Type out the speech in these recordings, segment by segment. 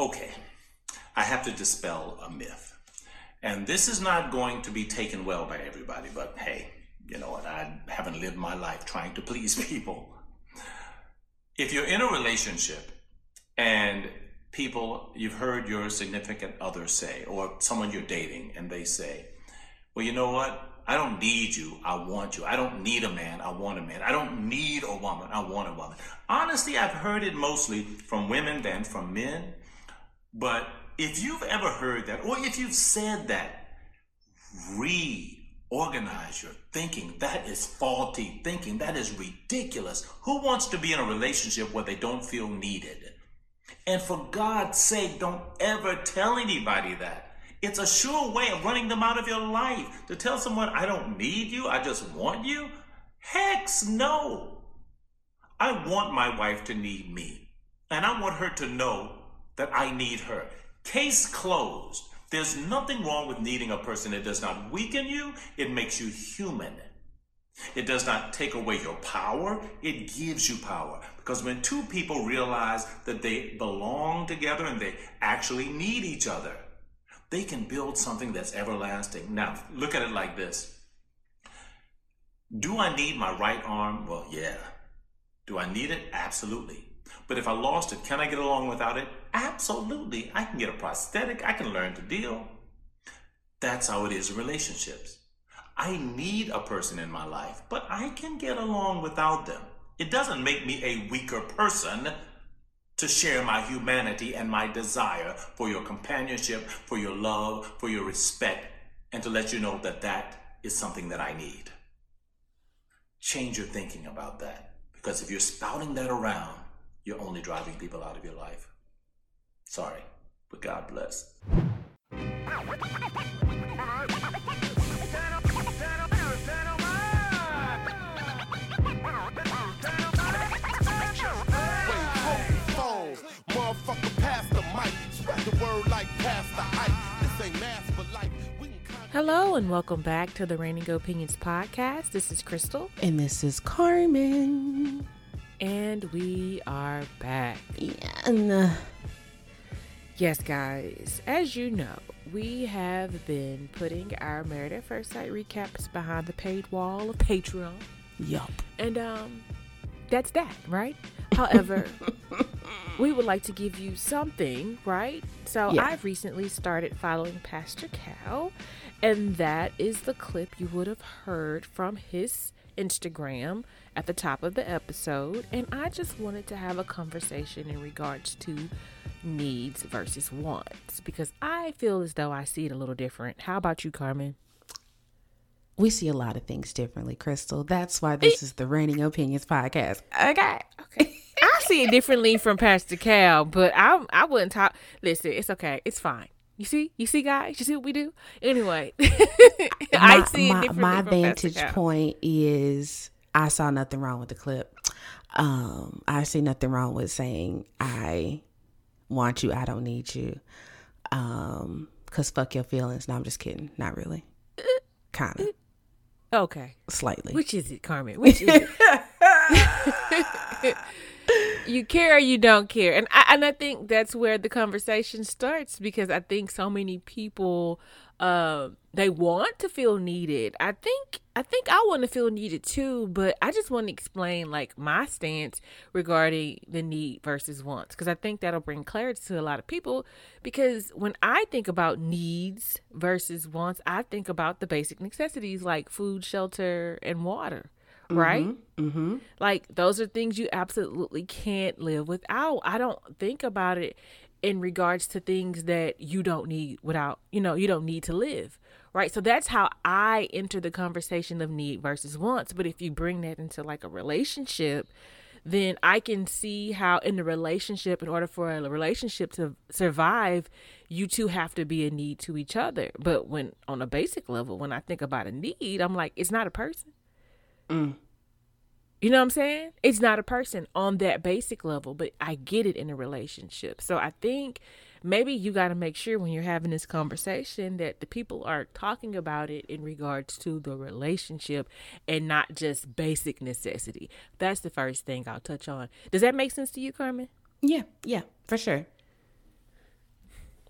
Okay, I have to dispel a myth. And this is not going to be taken well by everybody, but hey, you know what? I haven't lived my life trying to please people. If you're in a relationship and people, you've heard your significant other say, or someone you're dating, and they say, well, you know what? I don't need you. I want you. I don't need a man. I want a man. I don't need a woman. I want a woman. Honestly, I've heard it mostly from women than from men. But if you've ever heard that, or if you've said that, reorganize your thinking. That is faulty thinking. That is ridiculous. Who wants to be in a relationship where they don't feel needed? And for God's sake, don't ever tell anybody that. It's a sure way of running them out of your life. To tell someone, I don't need you, I just want you? Hex no. I want my wife to need me. And I want her to know that I need her. Case closed. There's nothing wrong with needing a person. It does not weaken you, it makes you human. It does not take away your power, it gives you power. Because when two people realize that they belong together and they actually need each other, they can build something that's everlasting. Now, look at it like this Do I need my right arm? Well, yeah. Do I need it? Absolutely. But if I lost it, can I get along without it? Absolutely. I can get a prosthetic, I can learn to deal. That's how it is in relationships. I need a person in my life, but I can get along without them. It doesn't make me a weaker person to share my humanity and my desire for your companionship, for your love, for your respect, and to let you know that that is something that I need. Change your thinking about that. Because if you're spouting that around, you're only driving people out of your life. Sorry, but God bless. Hello and welcome back to the Reigning Opinions podcast. This is Crystal. And this is Carmen. And we are back. Yeah. And, yes, guys, as you know, we have been putting our Married at First Sight recaps behind the paid wall of Patreon. Yup. And um that's that, right? However, we would like to give you something, right? So Yeah. I've recently started following Pastor Cal, and that is the clip you would have heard from his Instagram at the top of the episode. And I just wanted to have a conversation in regards to needs versus wants because I feel as though I see it a little different. How about you, Carmen? we see a lot of things differently, Crystal. That's why eh. this is the Reigning Opinions podcast. Okay. Okay. I see it differently from Pastor Cal, but I I wouldn't talk. Listen, it's okay. It's fine. You see, you see, guys. You see what we do. Anyway, I my, see my, my vantage point is I saw nothing wrong with the clip. Um, I see nothing wrong with saying I want you, I don't need you. Um, cause fuck your feelings. No, I'm just kidding. Not really. Kind of, Okay, slightly. which is it, Carmen? Which is it? you care or you don't care, and I and I think that's where the conversation starts because I think so many people uh, they want to feel needed. I think I think I want to feel needed too, but I just want to explain like my stance regarding the need versus wants because I think that'll bring clarity to a lot of people. Because when I think about needs versus wants, I think about the basic necessities like food, shelter, and water. Right? mm-hmm. Like those are things you absolutely can't live without. I don't think about it in regards to things that you don't need without, you know, you don't need to live. Right? So that's how I enter the conversation of need versus wants. But if you bring that into like a relationship, then I can see how in the relationship, in order for a relationship to survive, you two have to be a need to each other. But when on a basic level, when I think about a need, I'm like, it's not a person. Mm. You know what I'm saying? It's not a person on that basic level, but I get it in a relationship. So I think maybe you got to make sure when you're having this conversation that the people are talking about it in regards to the relationship and not just basic necessity. That's the first thing I'll touch on. Does that make sense to you, Carmen? Yeah, yeah, for sure.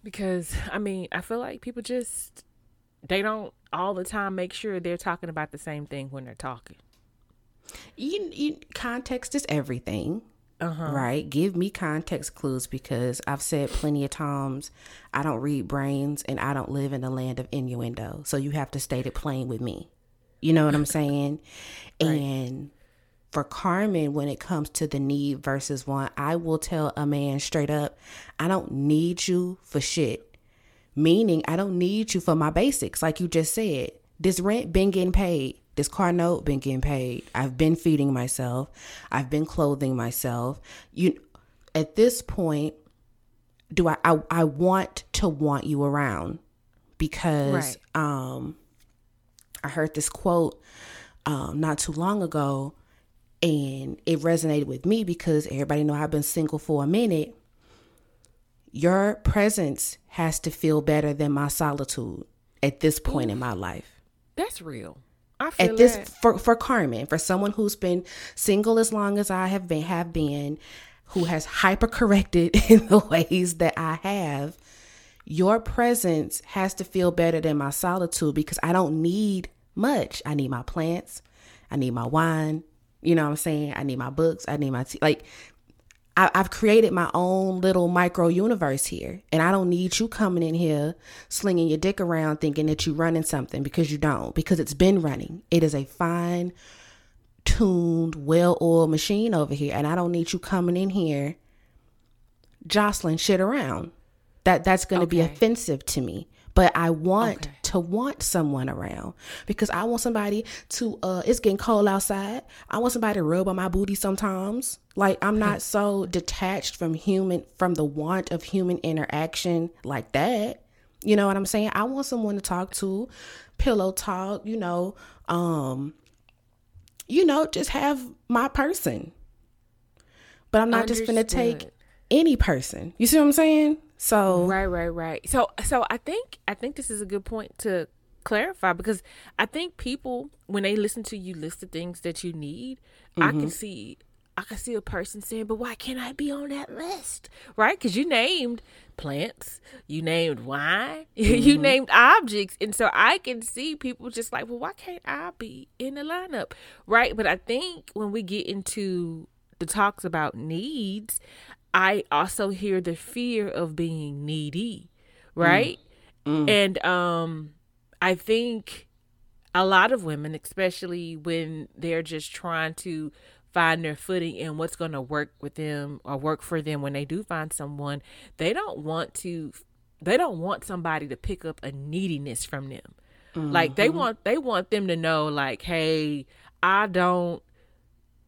Because I mean, I feel like people just they don't all the time make sure they're talking about the same thing when they're talking. You, you context is everything. Uh-huh. Right? Give me context clues because I've said plenty of times I don't read brains and I don't live in the land of innuendo. So you have to state it plain with me. You know what I'm saying? right. And for Carmen, when it comes to the need versus want, I will tell a man straight up, I don't need you for shit. Meaning, I don't need you for my basics, like you just said. This rent been getting paid. This car note been getting paid. I've been feeding myself. I've been clothing myself. You at this point, do I I, I want to want you around because right. um I heard this quote um not too long ago and it resonated with me because everybody know I've been single for a minute. Your presence has to feel better than my solitude at this point Ooh, in my life. That's real at this that. for for Carmen, for someone who's been single as long as I have been have been, who has hyper corrected in the ways that I have, your presence has to feel better than my solitude because I don't need much. I need my plants, I need my wine, you know what I'm saying? I need my books, I need my tea. Like I, have created my own little micro universe here, and I don't need you coming in here slinging your dick around thinking that you're running something because you don't, because it's been running. It is a fine tuned, well oiled machine over here, and I don't need you coming in here jostling shit around. That that's going to okay. be offensive to me but I want okay. to want someone around because I want somebody to uh it's getting cold outside. I want somebody to rub on my booty sometimes. Like I'm not so detached from human from the want of human interaction like that. You know what I'm saying? I want someone to talk to, pillow talk, you know, um you know, just have my person. But I'm not Understood. just gonna take any person. You see what I'm saying? So right, right, right. So so I think I think this is a good point to clarify because I think people when they listen to you list the things that you need, mm-hmm. I can mm-hmm. see I can see a person saying, "But why can't I be on that list?" Right? Because you named plants, you named wine, mm-hmm. you named objects, and so I can see people just like, "Well, why can't I be in the lineup?" Right? But I think when we get into the talks about needs, I also hear the fear of being needy, right? Mm. Mm. And um I think a lot of women, especially when they're just trying to find their footing and what's going to work with them or work for them when they do find someone, they don't want to they don't want somebody to pick up a neediness from them. Mm-hmm. Like they mm-hmm. want they want them to know like, "Hey, I don't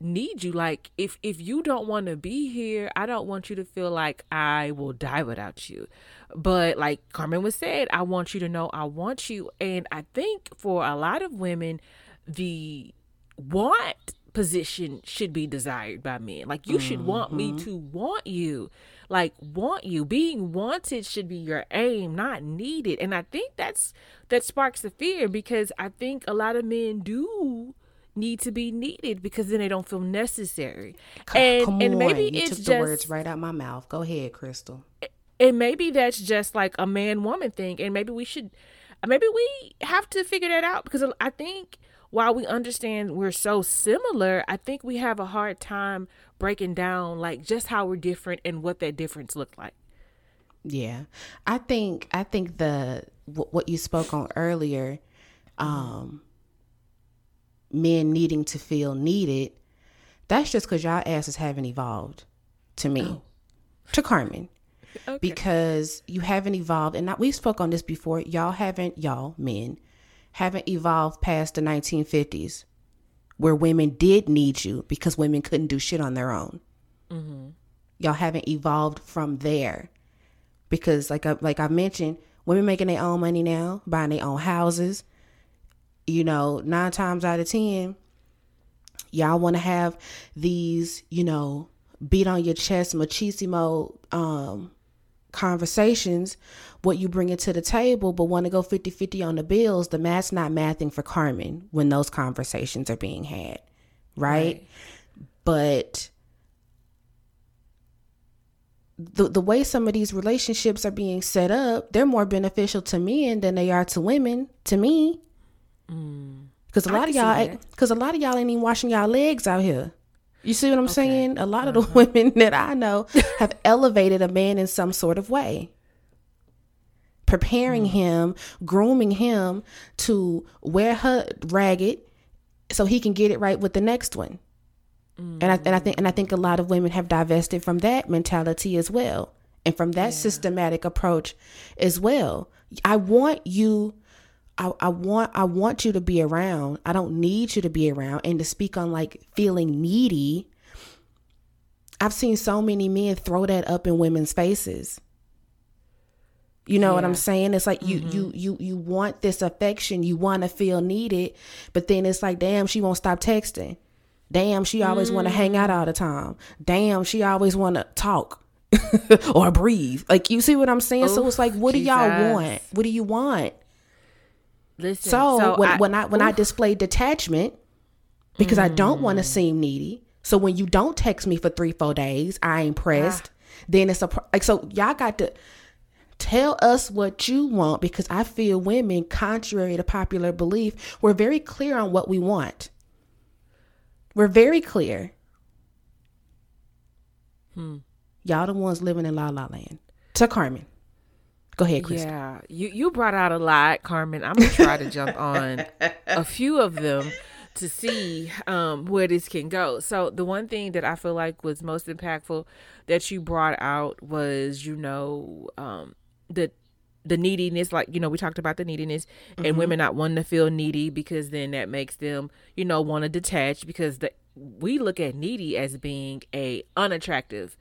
need you. Like if if you don't want to be here i don't want you to feel like i will die without you. But like carmen was said i want you to know i want you. And i think for a lot of women the want position should be desired by men. Like you mm-hmm. should want me mm-hmm. to want you. Like want you. Being wanted should be your aim not needed. And i think that's that sparks the fear because i think a lot of men do need to be needed because then they don't feel necessary. And Come and maybe you it's took just the words right out my mouth. Go ahead, Crystal. And maybe that's just like a man woman thing and maybe we should maybe we have to figure that out because I think while we understand we're so similar, I think we have a hard time breaking down like just how we're different and what that difference looked like. Yeah. I think I think the what you spoke on earlier um men needing to feel needed, that's just because y'all asses haven't evolved to me, oh. to Carmen. Okay. Because you haven't evolved, and we spoke on this before. Y'all haven't, y'all men, haven't evolved past the 1950s, where women did need you because women couldn't do shit on their own. Mm-hmm. Y'all haven't evolved from there, because like I, like I mentioned, women making their own money now, buying their own houses, you know, nine times out of 10, y'all want to have these, you know, beat on your chest machismo um, conversations, what you bring it to the table, but want to go 50 50 on the bills, the math's not mathing for Carmen when those conversations are being had. Right? right. But the the way some of these relationships are being set up, they're more beneficial to men than they are to women. To me, because a Mm. I lot of y'all, because a lot of y'all ain't even washing y'all legs out here. You see what I'm saying? A lot of Uh-huh. the women that I know have elevated a man in some sort of way. Preparing Mm. him, grooming him to wear her ragged so he can get it right with the next one. And I and I think and I think a lot of women have divested from that mentality as well. And from that systematic approach as well. I want you I, I want I want you to be around. I don't need you to be around. And to speak on like feeling needy, I've seen so many men throw that up in women's faces. You know what I'm saying? It's like you mm-hmm. you you you want this affection, you want to feel needed, but then it's like, damn, she won't stop texting. Damn, she always want to hang out mm. all the time. Damn, she always want to talk or breathe. Like you see what I'm saying? so it's like, what do y'all want? What do you want? Listen. So, when, I, when I when I display detachment because I don't want to seem needy. So when you don't text me for three four days, I ain't pressed. Then it's a like so y'all got to tell us what you want because I feel women, contrary to popular belief, we're very clear on what we want. We're very clear. Hmm. Y'all the ones living in La La Land. To Carmen. Go ahead, Chris. Yeah, you you brought out a lot, Carmen. I'm gonna try to jump on a few of them to see um, where this can go. So the one thing that I feel like was most impactful that you brought out was, you know, um, the the neediness. Like you know, we talked about the neediness and women not wanting to feel needy because then that makes them, you know, want to detach because the we look at needy as being a unattractive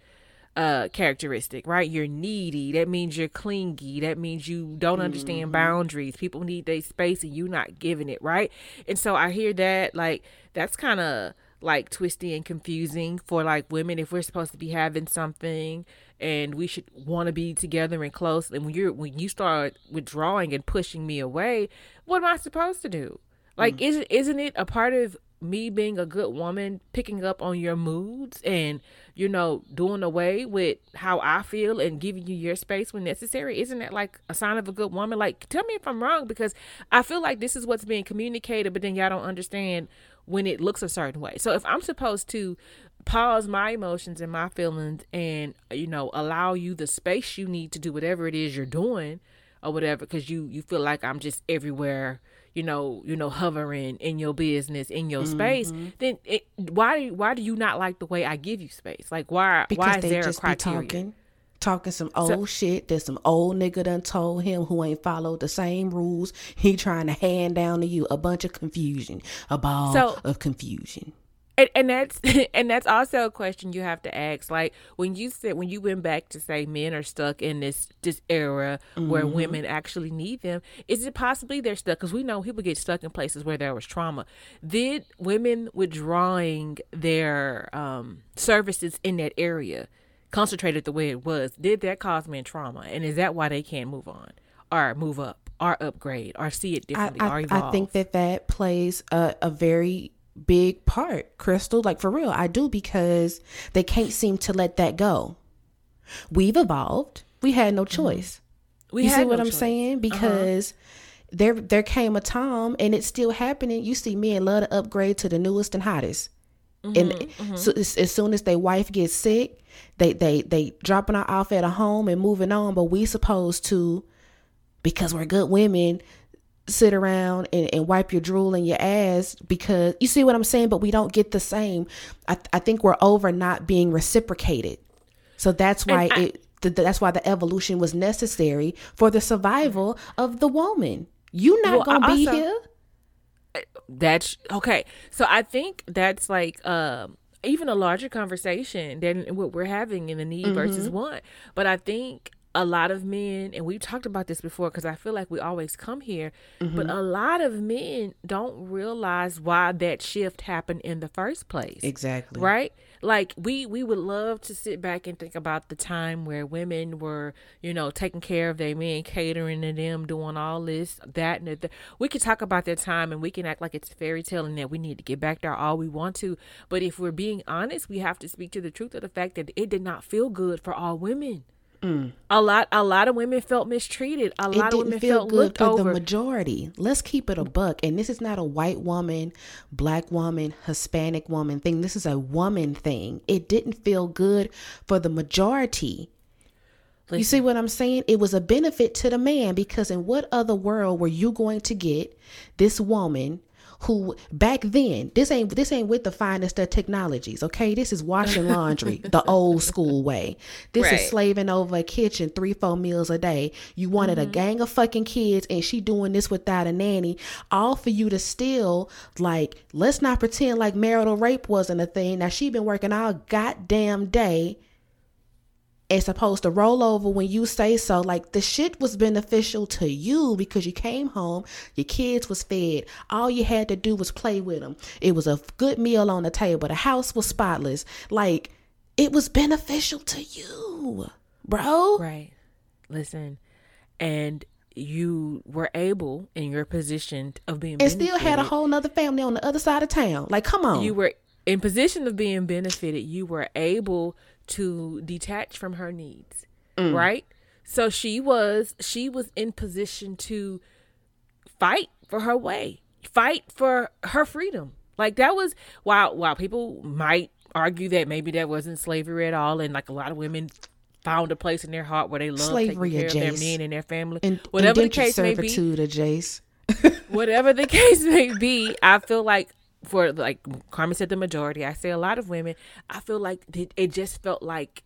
uh characteristic right? You're needy. That means you're clingy. That means you don't understand boundaries. People need their space and you're not giving it right? And so i hear that like that's kind of like twisty and confusing for like women if we're supposed to be having something and we should want to be together and close. And when you're when you start withdrawing and pushing me away what am i supposed to do? Like isn't isn't it a part of me being a good woman picking up on your moods and you know doing away with how I feel and giving you your space when necessary isn't that like a sign of a good woman? Like tell me if I'm wrong because I feel like this is what's being communicated but then y'all don't understand when it looks a certain way. So if I'm supposed to pause my emotions and my feelings and you know allow you the space you need to do whatever it is you're doing or whatever because you you feel like i'm just everywhere you know you know hovering in your business in your space mm-hmm. then it, why why do you not like the way i give you space like why Because why is they there a just be talking, talking some old shit that some old nigga done told him who ain't followed the same rules. He trying to hand down to you a bunch of confusion, a ball So- of confusion. And, and that's and that's also a question you have to ask. Like when you said when you went back to say men are stuck in this this era where Mm-hmm. women actually need them is it possibly they're stuck? Because we know people get stuck in places where there was trauma. Did women withdrawing their um services in that area concentrated the way it was did that cause men trauma? And is that why they can't move on or move up or upgrade or see it I, differently or I, evolve I think that that plays a, a very big part, Crystal. Like for real, I do because they can't seem to let that go. We've evolved. We had no mm-hmm. choice. we you see had what I'm choice. saying? Uh-huh. Because there there came a time, and it's still happening. You see men love to upgrade to the newest and hottest. and mm-hmm. Mm-hmm. so as, as soon as their wife gets sick, they they they dropping her off at a home and moving on. But we supposed to, because we're good women, sit around and, and wipe your drool in your ass because you see what I'm saying. But we don't get the same. I I think we're over not being reciprocated. So that's why I- it. th- that's why the evolution was necessary for the survival of the woman. You not Well, gonna be also- here. That's okay. So I think that's like um even a larger conversation than what we're having in the need versus want. But I think a lot of men, and we've talked about this before because I feel like we always come here, mm-hmm. but a lot of men don't realize why that shift happened in the first place. Exactly. Right? like we we would love to sit back and think about the time where women were you know taking care of their men catering to them doing all this that and that we could talk about that time and we can act like it's fairy tale and that we need to get back there all we want to but if we're being honest we have to speak to the truth of the fact that it did not feel good for all women Mm. A lot, a lot of women felt mistreated. A lot of women felt good for over. the majority. Let's keep it a buck. And this is not a white woman, black woman, Hispanic woman thing. This is a woman thing. It didn't feel good for the majority. Listen. You see what I'm saying? It was a benefit to the man because in what other world were you going to get this woman who back then this ain't this ain't with the finest of technologies okay? This is washing laundry the old school way. This right. is slaving over a kitchen three four meals a day. You wanted mm-hmm. a gang of fucking kids and she doing this without a nanny. All for you to still like let's not pretend like marital rape wasn't a thing. Now she been working all goddamn day it's supposed to roll over when you say so. Like the shit was beneficial to you because you came home, your kids was fed. All you had to do was play with them. It was a good meal on the table. The house was spotless. Like it was beneficial to you, bro. Right. Listen, and you were able in your position of being and still had a whole nother family on the other side of town. Like, come on. You were in position of being benefited. You were able to detach from her needs, mm. right? So she was she was in position to fight for her way, fight for her freedom. Like that was while while people might argue that maybe that wasn't slavery at all, and like a lot of women found a place in their heart where they love slavery taking care of their men and their family. And, whatever the case may be, Jace. whatever the case may be, I feel like for like Carmen said the majority, I say a lot of women, I feel like it just felt like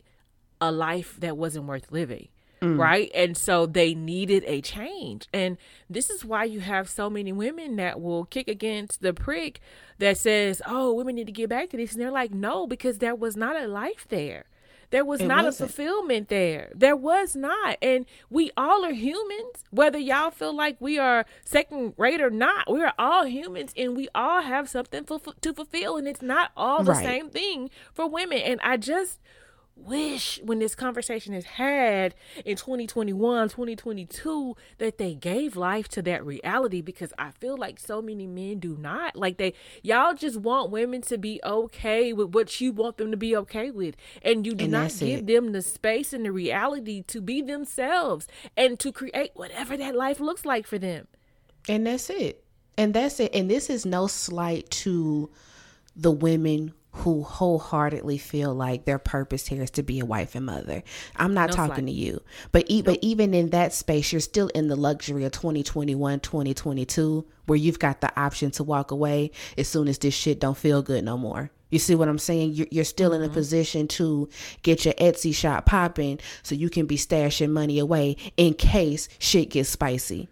a life that wasn't worth living. Mm. Right. And so they needed a change. And this is why you have so many women that will kick against the prick that says, oh, women need to get back to this. And they're like, no, because there was not a life there. There was it not wasn't. a fulfillment there. There was not. And we all are humans, whether y'all feel like we are second rate or not. We are all humans and we all have something to fulfill. And it's not all the right. same thing for women. And I just wish when this conversation is had in 2021 2022 that they gave life to that reality because i feel like so many men do not. Like they y'all just want women to be okay with what you want them to be okay with and you do and not give it. them the space and the reality to be themselves and to create whatever that life looks like for them. And that's it. And that's it. And this is no slight to the women who wholeheartedly feel like their purpose here is to be a wife and mother. I'm not no talking to you. But e- nope. but even in that space, you're still in the luxury of 2021, 2022 where you've got the option to walk away as soon as this shit don't feel good no more. You see what I'm saying? You're, you're still mm-hmm. in a mm-hmm. position to get your Etsy shop popping so you can be stashing money away in case shit gets spicy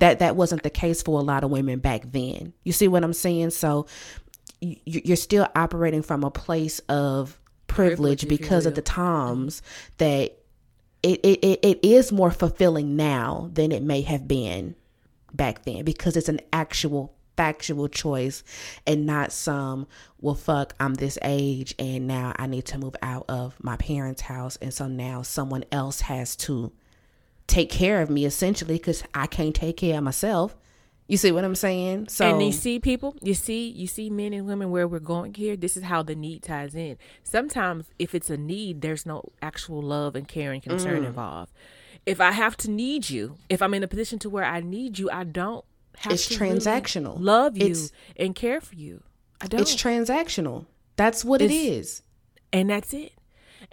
that that wasn't the case for a lot of women back then. You see what I'm saying? So you're still operating from a place of privilege, privilege because of the times that it, it, it is more fulfilling now than it may have been back then because it's an actual factual choice and not some well fuck i'm this age and now i need to move out of my parents house. And so now someone else has to take care of me essentially because i can't take care of myself you see what I'm saying? So And you see people, you see you see men and women where we're going here. This is how the need ties in. Sometimes if it's a need, there's no actual love and care and concern mm. involved. If I have to need you, if I'm in a position to where I need you, I don't have it's to transactional. Really love you it's, and care for you. I don't. It's transactional. That's what it's, it is. And that's it.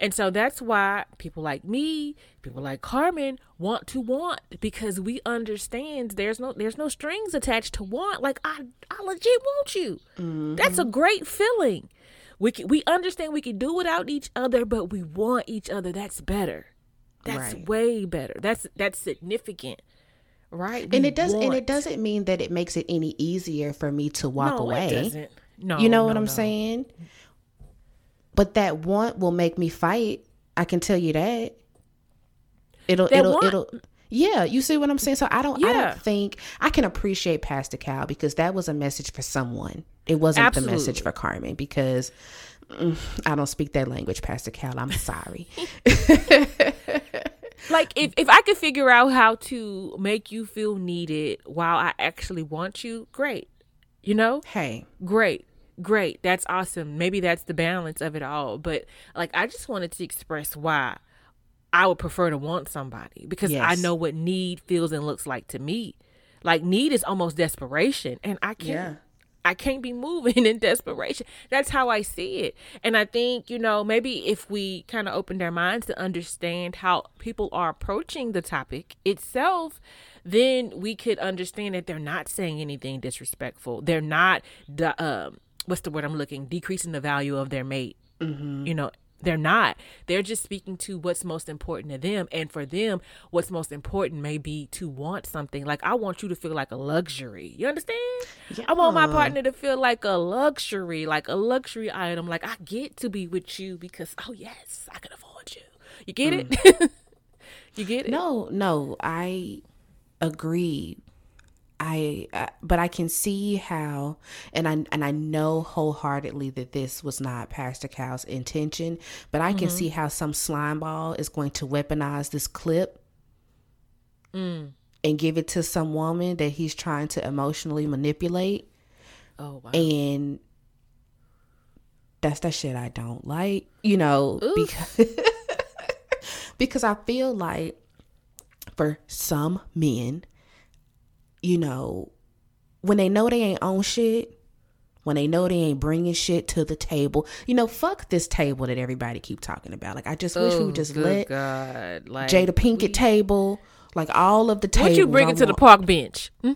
And so that's why people like me, people like Carmen want to want because we understand there's no there's no strings attached to want. Like I I legit want you. Mm-hmm. That's a great feeling. We can, we understand we can do without each other, but we want each other. That's better. That's right. way better. That's that's significant. Right? We and it does want. and it doesn't mean that it makes it any easier for me to walk no, away. It doesn't. No, you know no, what I'm no. saying? But that want will make me fight. I can tell you that. It'll that it'll want. it'll yeah, you see what I'm saying? So I don't yeah. I don't think I can appreciate Pastor Cal because that was a message for someone. It wasn't Absolutely. the message for Carmen because mm, I don't speak that language, Pastor Cal. I'm sorry. like if, if I could figure out how to make you feel needed while I actually want you, great. You know? hey, Great. Great. That's awesome. Maybe that's the balance of it all. But like I just wanted to express why I would prefer to want somebody because I know what need feels and looks like to me. Like need is almost desperation and I can't Yeah. I can't be moving in desperation. That's how I see it. And I think, you know, maybe if we kind of opened our minds to understand how people are approaching the topic itself, then we could understand that they're not saying anything disrespectful. They're not, the, um, what's the word I'm looking, decreasing the value of their mate. Mm-hmm. You know, they're not. They're just speaking to what's most important to them. And for them, what's most important may be to want something. Like, I want you to feel like a luxury. You understand? I want my partner to feel like a luxury, like a luxury item. Like, I get to be with you because, oh, yes, I can afford you. You get it? Mm. you get it? No, no, I agree. I, uh, but I can see how, and I and I know wholeheartedly that this was not Pastor Cal's intention. But I can see how some slime ball is going to weaponize this clip and give it to some woman that he's trying to emotionally manipulate, Oh, wow. and that's that shit I don't like. You know, because because I feel like for some men, you know, when they know they ain't own shit, when they know they ain't bringing shit to the table, you know, fuck this table that everybody keep talking about. Like I just wish we Oh, would just good let God. Like, Jada Pinkett table, like all of the tables. What you bringing I to the park bench? Hmm?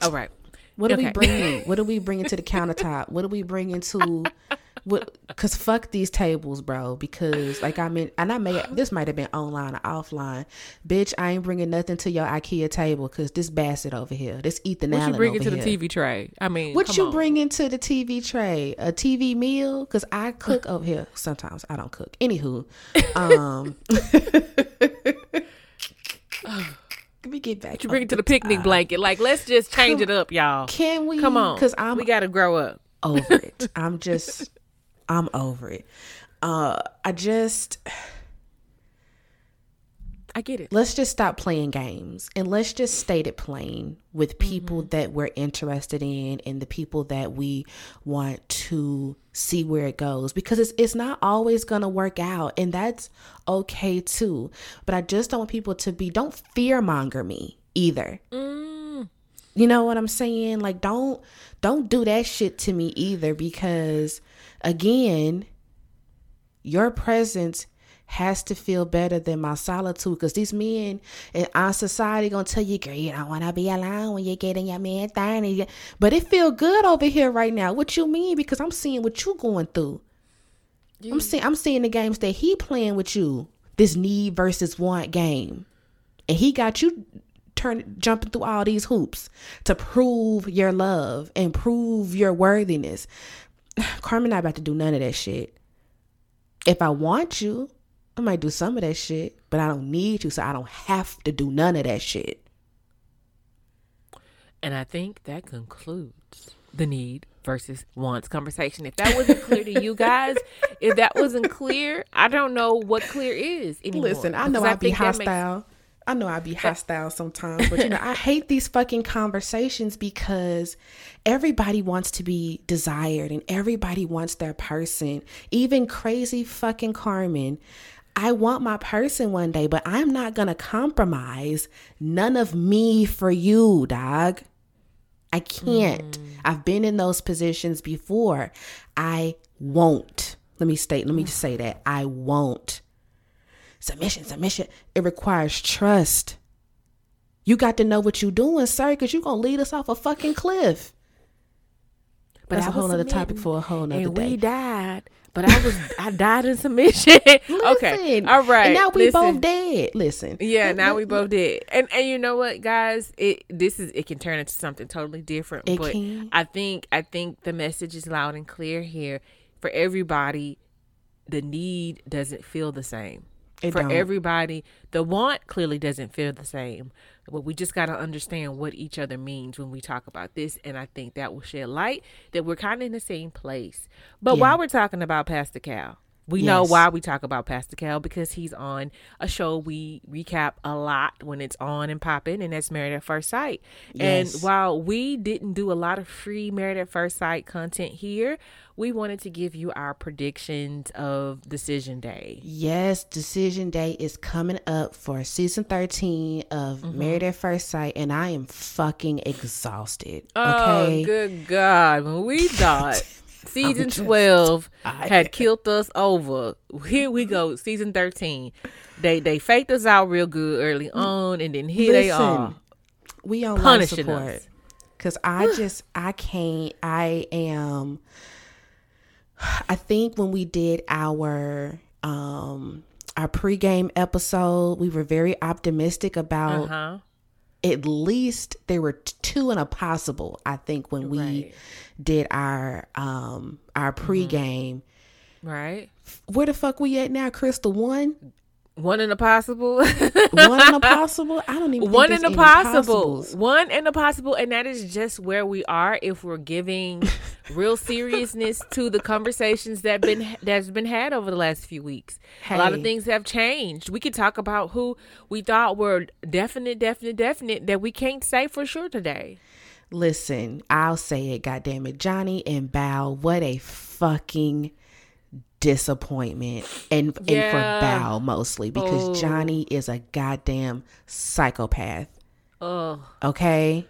All right. What are we Okay. bringing? What are we bringing to the countertop? What are we bringing to? What? Cause fuck these tables, bro. Because like I mean, and I may this might have been online or offline. Bitch, I ain't bringing nothing to your IKEA table. Cause this Bassett over here, this Ethan What Allen you bringing over to the. TV tray? I mean, What you on. bringing to the TV tray? A TV meal? Cause I cook over here. Sometimes I don't cook. Anywho, um, let me get back. What you bring it to the picnic blanket? Like, let's just change it up, y'all. Can we? Come on, Cause I'm we got to grow up. over it. I'm just I'm over it. Uh I just I get it. let's just stop playing games and let's just state it plain with people that we're interested in and the people that we want to see where it goes because it's it's not always going to work out and that's okay too. But I just don't want people to be don't fearmonger me either. You know what I'm saying? Like don't don't do that shit to me either because again, your presence has to feel better than my solitude because these men in our society gonna tell you girl you don't want to be alone when you're getting your man thing but it feel good over here right now. What you mean? Because i'm seeing what you going through. I'm seeing i'm seeing the games that he playing with you this need versus want game. And he got you turn jumping through all these hoops to prove your love and prove your worthiness carmen not about to do none of that shit if I want you, I might do some of that shit, but I don't need you, so I don't have to do none of that shit. And I think that concludes the need versus wants conversation. If that wasn't clear to you guys, if that wasn't clear, I don't know what clear is anymore. Listen, I know Because I be that makes- hostile. I know I be hostile sometimes, but you know, I hate these fucking conversations because everybody wants to be desired and everybody wants their person. Even crazy fucking Carmen. I want my person one day, but I'm not gonna compromise none of me for you, dog. I can't. Hmm. I've been in those positions before. I won't. Let me state, let me just say that. I won't. Submission, submission. It requires trust. You got to know what you're doing, sir, because you're going to lead us off a fucking cliff. But that's I a whole other topic for a whole nother and day. we died, but I was I died in submission. okay, all right. And now we listen. both dead. Listen. Yeah, now we both did. And and you know what, guys? It this is it can turn into something totally different. It but can. I think I think the message is loud and clear here. For everybody, the need doesn't feel the same. It for don't. everybody. The want clearly doesn't feel the same, but we just got to understand what each other means when we talk about this. And I think that will shed light that we're kind of in the same place. But Yeah. while we're talking about Pastor Cal, we know why we talk about Pastor Cal because he's on a show we recap a lot when it's on and popping, and that's Married at First Sight. Yes. And while we didn't do a lot of free Married at First Sight content here, we wanted to give you our predictions of Decision Day. Yes, decision day is coming up for season 13 of mm-hmm. Married at First Sight, and I am fucking exhausted. Oh, okay. Oh, good God. When we thought season just 12 tired. had killed us over, here we go, season 13. They they faked us out real good early on, and then here they Listen, are. we on life punishing support. us. Cause I just I can't I am I think when we did our um our pregame episode, we were very optimistic about Uh-huh. At least there were two and a possible, I think, when we Right. Mm-hmm. did our um our pregame. Right? Where the fuck we at now, Crystal? One? One in a possible. One and a possible? I don't even one in a possible one in a possible and that is just where we are if we're giving real seriousness to the conversations that been that's been had over the last few weeks a lot of things have changed we could talk about who we thought were definite definite definite that we can't say for sure today Listen, I'll say it, goddamn it. Johnny and Bao. what a fucking disappointment. And and for Yeah. Bao mostly because Oh. Johnny is a goddamn psychopath. oh Okay?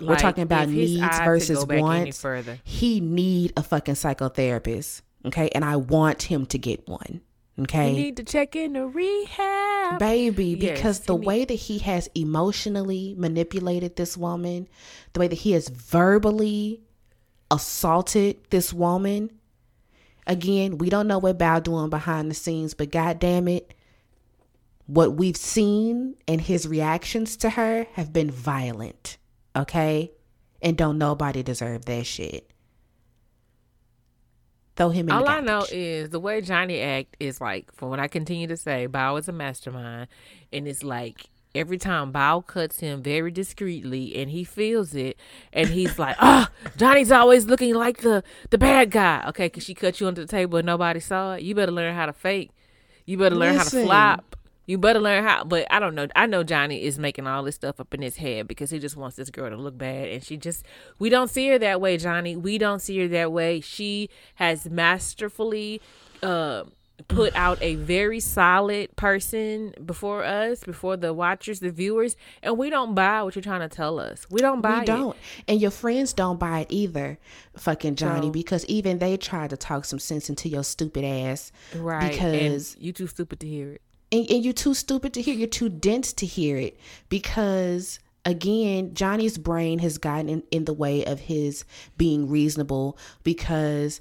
We're talking about needs versus wants. He need a fucking psychotherapist. Okay? And I want him to get one. you Okay? need to check into rehab baby Yes, because the need- way that he has emotionally manipulated this woman the way that he has verbally assaulted this woman again we don't know what bao doing behind the scenes but god damn it what we've seen and his reactions to her have been violent okay? And don't nobody deserve that shit. Throw him in All I know is the way Johnny act is like, from what I continue to say, Bao is a mastermind, and it's like every time Bao cuts him very discreetly, and he feels it, and he's like, "Ah, Johnny's always looking like the the bad guy." Okay, because she cut you under the table and nobody saw it. You better learn how to fake. You better learn how to flop. You better learn how. But I don't know. I know Johnny is making all this stuff up in his head because he just wants this girl to look bad, and she just. We don't see her that way, Johnny. We don't see her that way. She has masterfully. Uh, put out a very solid person before us, before the watchers, the viewers, and we don't buy what you're trying to tell us. We don't buy We it. don't. And your friends don't buy it either, fucking Johnny, So- because even they tried to talk some sense into your stupid ass. Right. Because and you too stupid to hear it. and, and you're too stupid to hear, you're too dense to hear it. Because again, Johnny's brain has gotten in, in the way of his being reasonable because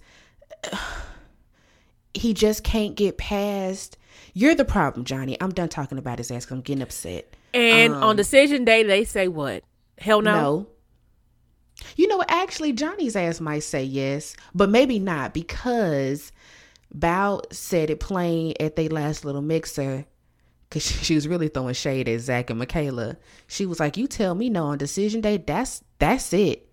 he just can't get past you're the problem, Johnny. I'm done talking about his ass 'cause I'm getting upset. And on decision day, they say what? Hell no. Um, No. You know, actually, Johnny's ass might say yes, but maybe not because Bao said it plain at their last little mixer because she was really throwing shade at Zach and Michaela. She was like, "You tell me no on decision day. That's that's it.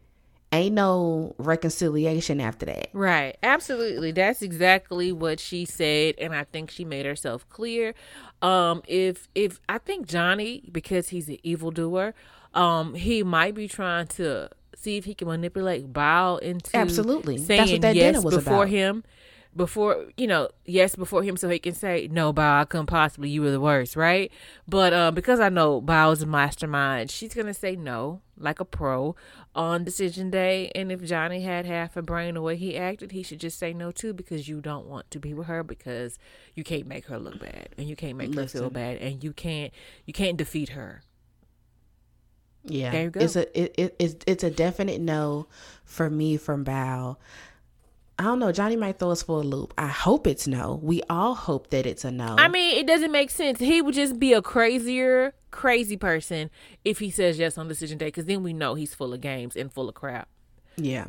Ain't no reconciliation after that." Right. Absolutely. That's exactly what she said and I think she made herself clear. Um if if I think Johnny because he's an evildoer, um he might be trying to see if he can manipulate Bao into Absolutely. That's saying what that yes dinner was before about. him. Before you know, yes, before him, so he can say no, Bao. I couldn't possibly. You were the worst, right? But um, because I know Bao's a mastermind, she's gonna say no, like a pro, on decision day. And if Johnny had half a brain the way he acted, he should just say no too, because you don't want to be with her because you can't make her look bad, and you can't make her feel bad, and you can't you can't defeat her. Yeah, There you go. It's a it, it, it's it's a definite no for me from Bao. I don't know. Johnny might throw us for a loop. I hope it's no. We all hope that it's a no. I mean, it doesn't make sense. He would just be a crazier, crazy person if he says yes on decision day, because then we know he's full of games and full of crap. yeah,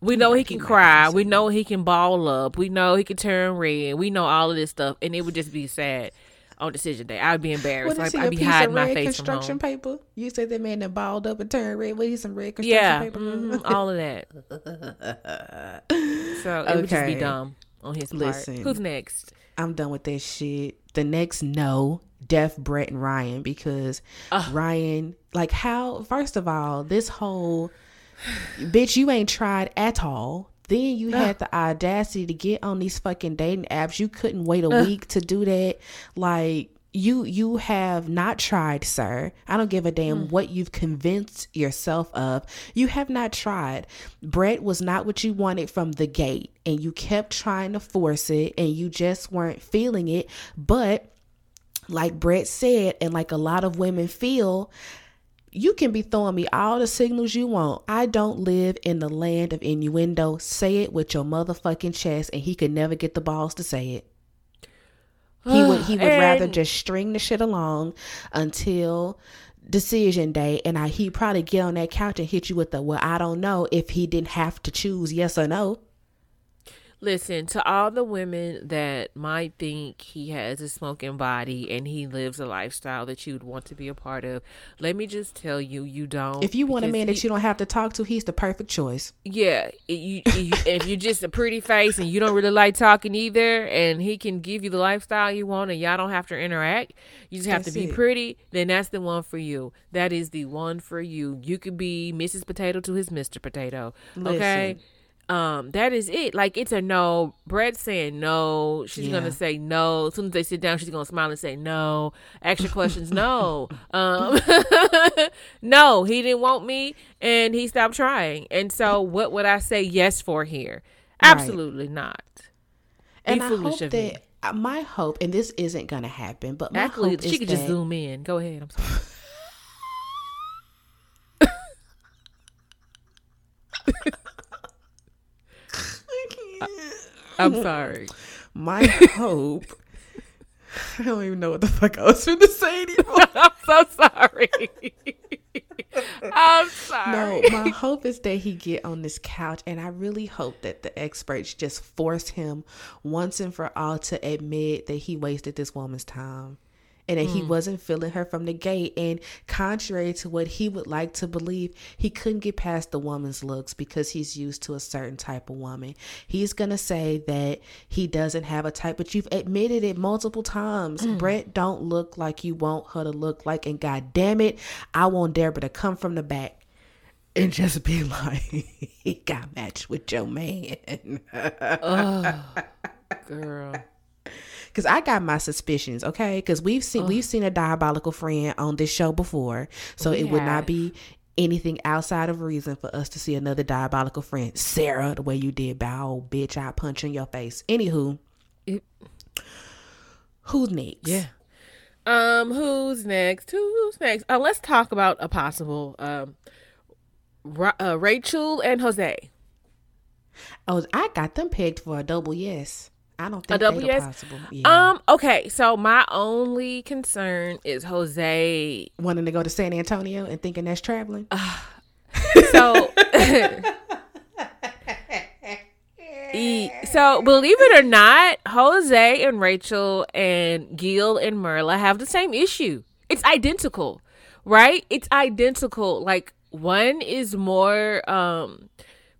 We know he can cry. We know he can ball up. We know he can turn red. We know all of this stuff, and it would just be sad on decision day. I'd be embarrassed. Like, I'd be hiding my face from construction home. paper? You said that man that balled up and turned red. What is some red construction Yeah, paper? mhm, all of that. so it would just be dumb on his part. Who's next? I'm done with that shit. The next no, Def, Brett, and Ryan because Ryan, like, how? First of all, this whole bitch, you ain't tried at all. Then you had the audacity to get on these fucking dating apps. You couldn't wait a week to do that. Like you you have not tried, sir. I don't give a damn hmm. what you've convinced yourself of. You have not tried. Brett was not what you wanted from the gate, and you kept trying to force it, and you just weren't feeling it. But like Brett said, and like a lot of women feel, you can be throwing me all the signals you want. I don't live in the land of innuendo. Say it with your motherfucking chest, and he could never get the balls to say it. He would he would rather just string the shit along until decision day, and I he'd probably get on that couch and hit you with the well, I don't know if he didn't have to choose yes or no. Listen to all the women that might think he has a smoking body and he lives a lifestyle that you would want to be a part of. Let me just tell you, you don't. If you want a man he- that you don't have to talk to, he's the perfect choice. Yeah, you, you if you're just a pretty face and you don't really like talking either, and he can give you the lifestyle you want, and y'all don't have to interact, you just have That's to be it. pretty. Then that's the one for you. That is the one for you. You could be Mrs. Potato to his Mr. Potato. Okay. Um, that is it. Like it's a no. Brett's saying no. She's Yeah. gonna say no. As soon as they sit down, she's gonna smile and say no. Ask your questions. no. Um, no, he didn't want me, and he stopped trying. And so, what would I say yes for here? Right. Absolutely not. Be And I foolish hope of me. that uh, my hope, and this isn't gonna happen, but my Actually, hope she could that, just zoom in. Go ahead. I'm sorry. I'm sorry. My hope. I don't even know what the fuck I was going to say anymore. I'm so sorry. I'm sorry. No, my hope is that he get on this couch, and I really hope that the experts just force him once and for all to admit that he wasted this woman's time. And that he mm. wasn't feeling her from the gate. And contrary to what he would like to believe, he couldn't get past the woman's looks because he's used to a certain type of woman. He's going to say that he doesn't have a type, but you've admitted it multiple times. Mm. Brett don't look like you want her to look like. And god damn it, I want Deborah to come from the back and just be like, he got matched with your man. oh, Girl. Cause I got my suspicions, okay? Because we've seen we've seen a diabolical friend on this show before, so We it would not be anything outside of reason for us to see another diabolical friend. Sarah, the way you did, Bao, bitch, I punch in your face. Anywho, It- who's next? Yeah. Um, who's next? Who's next? Uh, let's talk about a possible um, Ra- uh, Rachel and Jose. Oh, I got them pegged for a double yes. I don't think they possible. Yeah. Um, okay, so my only concern is Jose. Wanting to go to San Antonio and thinking that's traveling. So, E- so believe it or not, Jose and Rachel and Gil and Mirla have the same issue. It's identical, right? It's identical. Like one is more um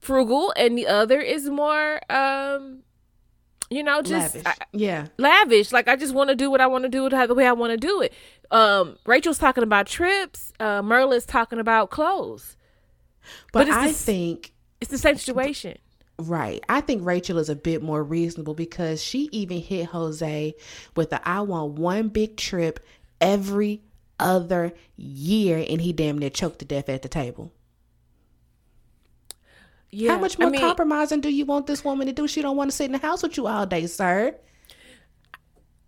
frugal and the other is more um you know just Lavish. I- yeah. lavish. Like I just want to do what I want to do it the way I want to do it. Um, Rachel's talking about trips. Uh, Mirla's talking about clothes. But, it's I the think It's the same situation. Right. I think Rachel is a bit more reasonable because she even hit Jose with the I want one big trip every other year and he damn near choked to death at the table. Yeah. How much I more mean, compromising do you want this woman to do? She don't want to sit in the house with you all day, sir.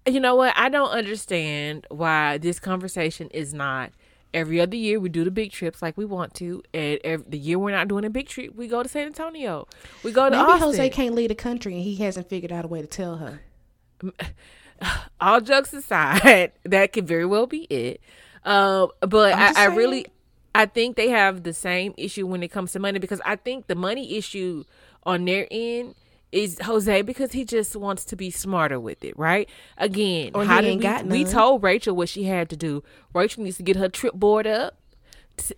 You know what? I don't understand why this conversation is not every other year we do the big trips like we want to, and every, the year we're not doing a big trip, we go to San Antonio. We go to Maybe Austin. Jose can't leave the country and he hasn't figured out a way to tell her. All jokes aside, that could very well be it. Um, but I, I really, I think they have the same issue when it comes to money because I think the money issue on their end is Jose because he just wants to be smarter with it, right? Again, Or how did we, got we told Rachel what she had to do. Rachel needs to get her trip board up,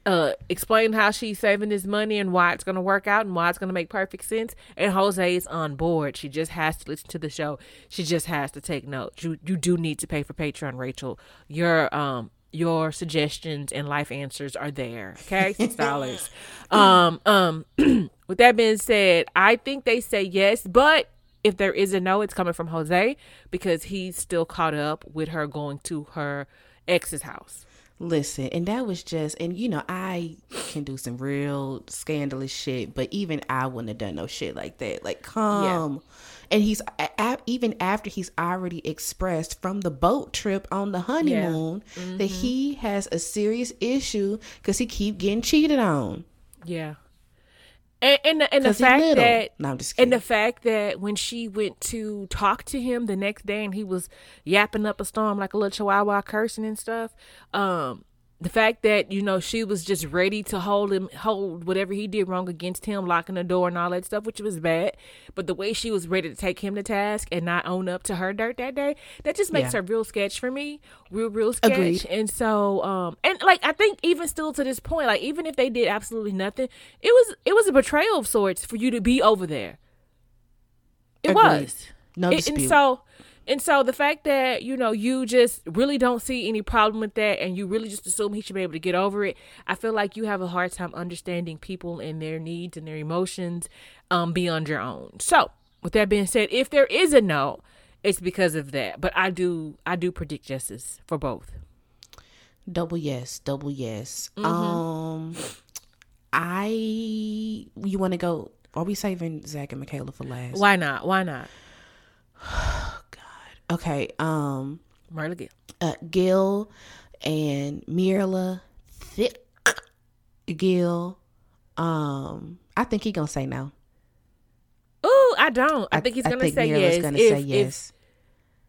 uh, explain how she's saving this money and why it's going to work out and why it's going to make perfect sense. And Jose is on board. She just has to listen to the show. She just has to take notes. You you do need to pay for Patreon, Rachel. Your um your suggestions and life answers are there. Okay, six dollars. um um. with that being said, I think they say yes, but if there is a no, it's coming from Jose because he's still caught up with her going to her ex's house. Listen, and that was just, and you know, I can do some real scandalous shit, but even I wouldn't have done no shit like that. Like, come. And he's even after he's already expressed from the boat trip on the honeymoon that he has a serious issue because he keep getting cheated on. Yeah. And and the, and the fact that No, and the fact that when she went to talk to him the next day and he was yapping up a storm like a little chihuahua cursing and stuff, um, the fact that you know she was just ready to hold him hold whatever he did wrong against him, locking the door and all that stuff, which was bad. But the way she was ready to take him to task and not own up to her dirt that day, that just makes Yeah. her real sketch for me, real real sketch. Agreed. And so, um, and like I think even still to this point, like even if they did absolutely nothing, it was it was a betrayal of sorts for you to be over there. It Agreed. was. No It- dispute. and so, and so the fact that you know you just really don't see any problem with that, and you really just assume he should be able to get over it, I feel like you have a hard time understanding people and their needs and their emotions, um, beyond your own. So, with that being said, if there is a no, it's because of that. But I do, I do predict justice for both. Double yes, double yes. Mm-hmm. Um, I, you want to go? Are we saving Zach and Michaela for last? Why not? Why not? Okay. Um, Marla Gil. uh, Gil and Mirla thick Gil. Um, I think he gonna say no. Ooh, I don't. I, think he's gonna say Mirla's yes. Gonna if, say if- yes.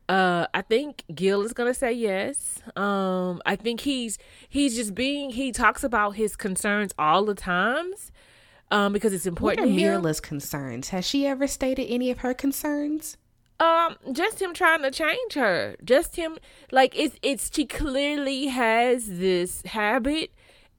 uh, I think Gil is gonna say yes. Um, I think he's he's just being. He talks about his concerns all the times, um, because it's what important are to. Mirla's concerns? Has she ever stated any of her concerns? Um, just him trying to change her. Just him, like it's it's. She clearly has this habit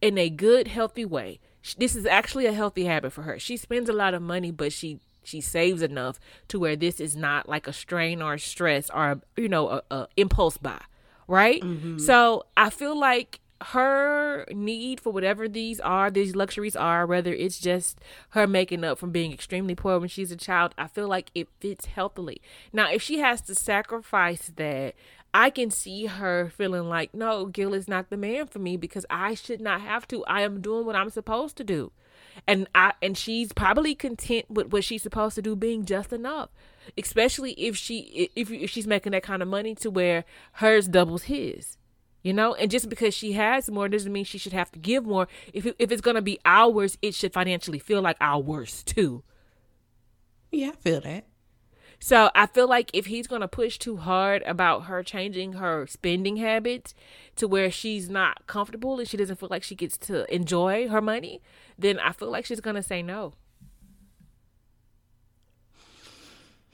in a good, healthy way. This is actually a healthy habit for her. She spends a lot of money, but she she saves enough to where this is not like a strain or a stress or you know a, a impulse buy, right? So I feel like her need for whatever these are, these luxuries are, whether it's just her making up from being extremely poor when she's a child, I feel like it fits healthily. Now, if she has to sacrifice that, I can see her feeling like, no, Gil is not the man for me because I should not have to. I am doing what I'm supposed to do. And I and she's probably content with what she's supposed to do being just enough. Especially if she if if she's making that kind of money to where hers doubles his you know? And just because she has more doesn't mean she should have to give more. If, it, if it's going to be ours it should financially feel like ours too. Yeah, I feel that. so i feel like if he's going to push too hard about her changing her spending habits to where she's not comfortable and she doesn't feel like she gets to enjoy her money then i feel like she's going to say no.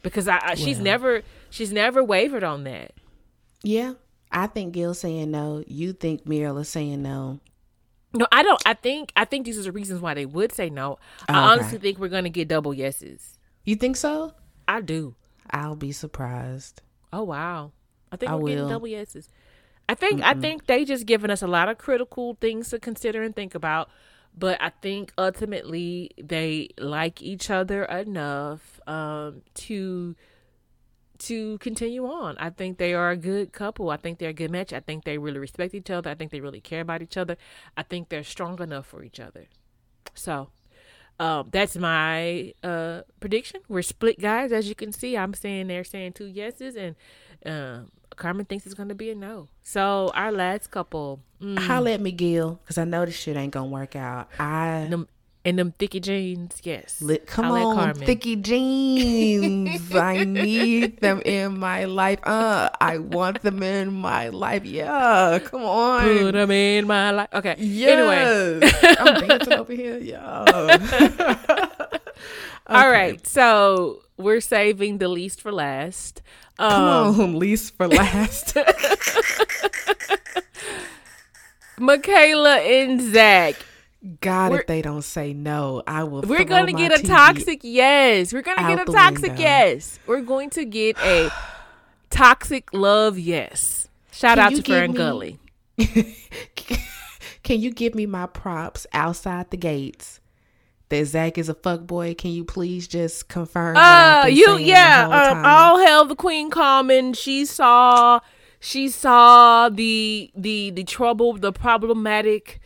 Because I, I she's Well. never she's never wavered on that. Yeah, I think Gil saying no. You think Mirla saying no. No, I don't. I think I think these are the reasons why they would say no. I Oh, honestly think we're gonna get double yeses. You think so? I do. I'll be surprised. Oh wow. I think I we're getting will. double yeses. I think I think they just giving us a lot of critical things to consider and think about. But I think ultimately they like each other enough um, to to continue on. I think they are a good couple. I think they're a good match. I think they really respect each other. I think they really care about each other. I think they're strong enough for each other. So um, that's my uh, prediction. We're split, guys. As you can see, I'm saying they're saying two yeses, and um, Carmen thinks it's going to be a no. So our last couple, mm, Holla at me, Gil, because I know this shit ain't gonna work out. I And them thicky jeans, yes. Lit, come I'll on, thicky jeans. I need them in my life. Uh, I want them in my life. Yeah, come on. Put them in my life. Okay. Anyway. I'm dancing over here. Yeah. All right. So we're saving the least for last. Um, Come on, least for last. Michaela and Zach. God, We're- if they don't say no, I will. We're gonna get a TV toxic yes. We're gonna get a toxic window. yes. We're going to get a toxic love yes. Shout Can out to Fern me- Gully. Can you give me my props outside the gates? That Zach is a fuck boy. Can you please just confirm? Uh, you yeah. Um, all hell the Queen Carmen. She saw, she saw the the the trouble, the problematic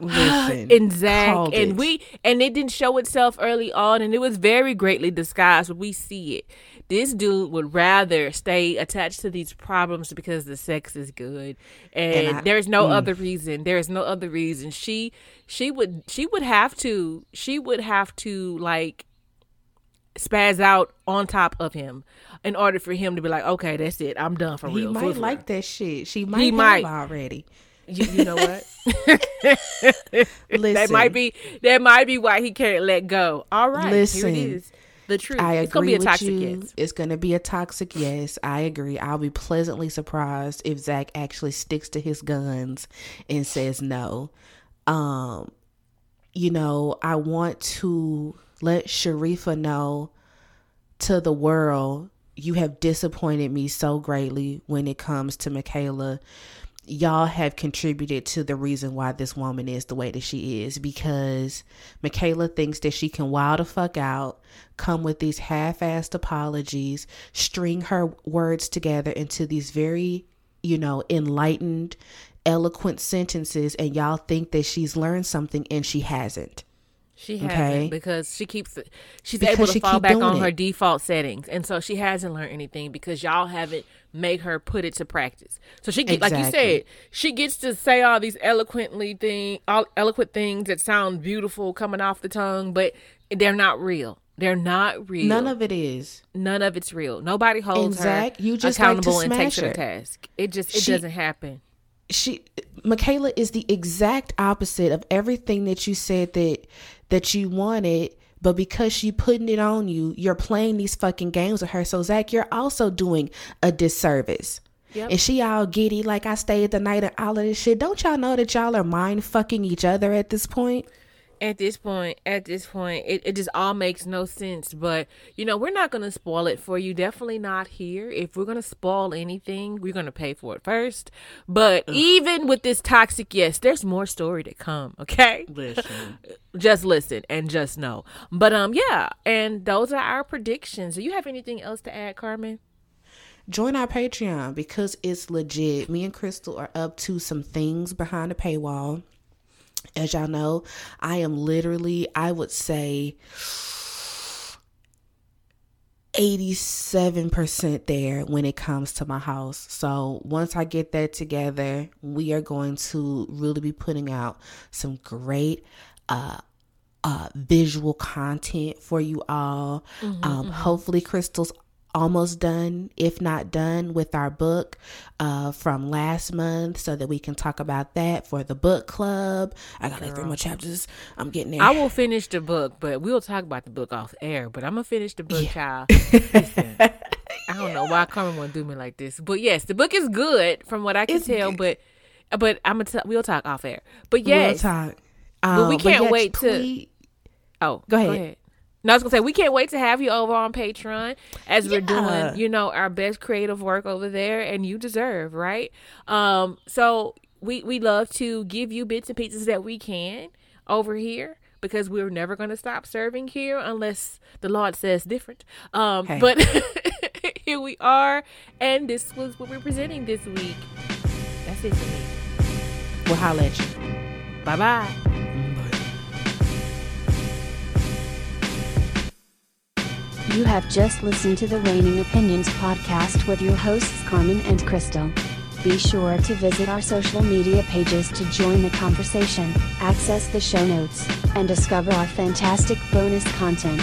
Listen, in Zach, and it. we and it didn't show itself early on, and it was very greatly disguised. But we see it. This dude would rather stay attached to these problems because the sex is good, and, And I- there's no mm. other reason. There is no other reason. She she would she would have to she would have to like spaz out on top of him in order for him to be like, okay, that's it. I'm done for He real. might for real. like that shit. She might. He have might. already. You, you know what? Listen, that might be that might be why he can't let go. All right, Listen, here it is. The truth. I it's gonna agree be a toxic you. yes. It's gonna be a toxic yes. I agree. I'll be pleasantly surprised if Zach actually sticks to his guns and says no. Um, you know, I want to let Sharifa know to the world you have disappointed me so greatly when it comes to Michaela. Y'all have contributed to the reason why this woman is the way that she is because Michaela thinks that she can wild the fuck out, come with these half assed apologies, string her words together into these very, you know, enlightened, eloquent sentences, and y'all think that she's learned something and she hasn't. She hasn't Okay. because she keeps she's Because able to she fall back on her default settings, and so she hasn't learned anything because y'all haven't made her put it to practice. So she get like you said, she gets to say all these eloquently thing, all eloquent things that sound beautiful coming off the tongue, but they're not real. They're not real. None of it is. none of it's real. Nobody holds And Zach, her you just like accountable and takes her to task. It just it She- doesn't happen. she Michaela is the exact opposite of everything that you said that that you wanted, but because she putting it on you, you're playing these fucking games with her. So Zach, you're also doing a disservice. Yep. And she all giddy like I stayed the night and all of this shit. Don't y'all know that y'all are mind fucking each other at this point? At this point at this point it, it just all makes no sense. But you know we're not going to spoil it for you. Definitely not here. If we're going to spoil anything we're going to pay for it first. But even with this toxic yes there's more story to come okay? Listen. just listen and just know. But um yeah and those are our predictions. Do you have anything else to add carmen? Join our Patreon because it's legit. Me and Crystal are up to some things behind the paywall. As y'all know, I am literally, I would say, 87% there when it comes to my house. So once I get that together, we are going to really be putting out some great uh uh visual content for you all. um hopefully Crystal's almost done, if not done, with our book uh, from last month so that we can talk about that for the book club. I got like three more chapters. I'm getting there. I will finish the book, but we'll talk about the book off air. But I'm gonna finish the book, child. Listen, I don't know why Carmen won't do me like this, but yes, the book is good from what I can It's tell. good. But but I'm gonna t- we'll talk off air. But We'll yes, talk. But we Um, can't yeah, wait to- oh Go ahead. No, I was gonna say we can't wait to have you over on Patreon as we're doing, you know, our best creative work over there, and you deserve right. Um, so we we love to give you bits and pieces that we can over here because we're never gonna stop serving here unless the Lord says different. Um, Hey. but here we are, and this was what we're presenting this week. That's it for me. We'll holla at you. Bye bye. You have just listened to the Reigning Opinions podcast with your hosts Carmen and Crystal. Be sure to visit our social media pages to join the conversation, access the show notes, and discover our fantastic bonus content.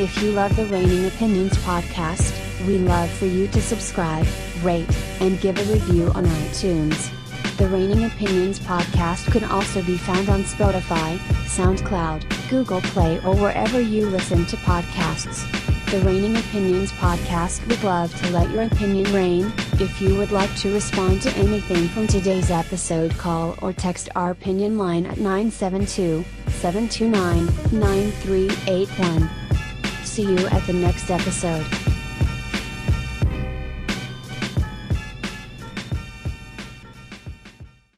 If you love the Reigning Opinions podcast, we love for you to subscribe, rate, and give a review on iTunes. The Reigning Opinions podcast can also be found on Spotify, SoundCloud, Google Play, or wherever you listen to podcasts. The Reigning Opinions podcast would love to let your opinion reign. If you would like to respond to anything from today's episode, call or text our opinion line at 972 729 9381. See you at the next episode.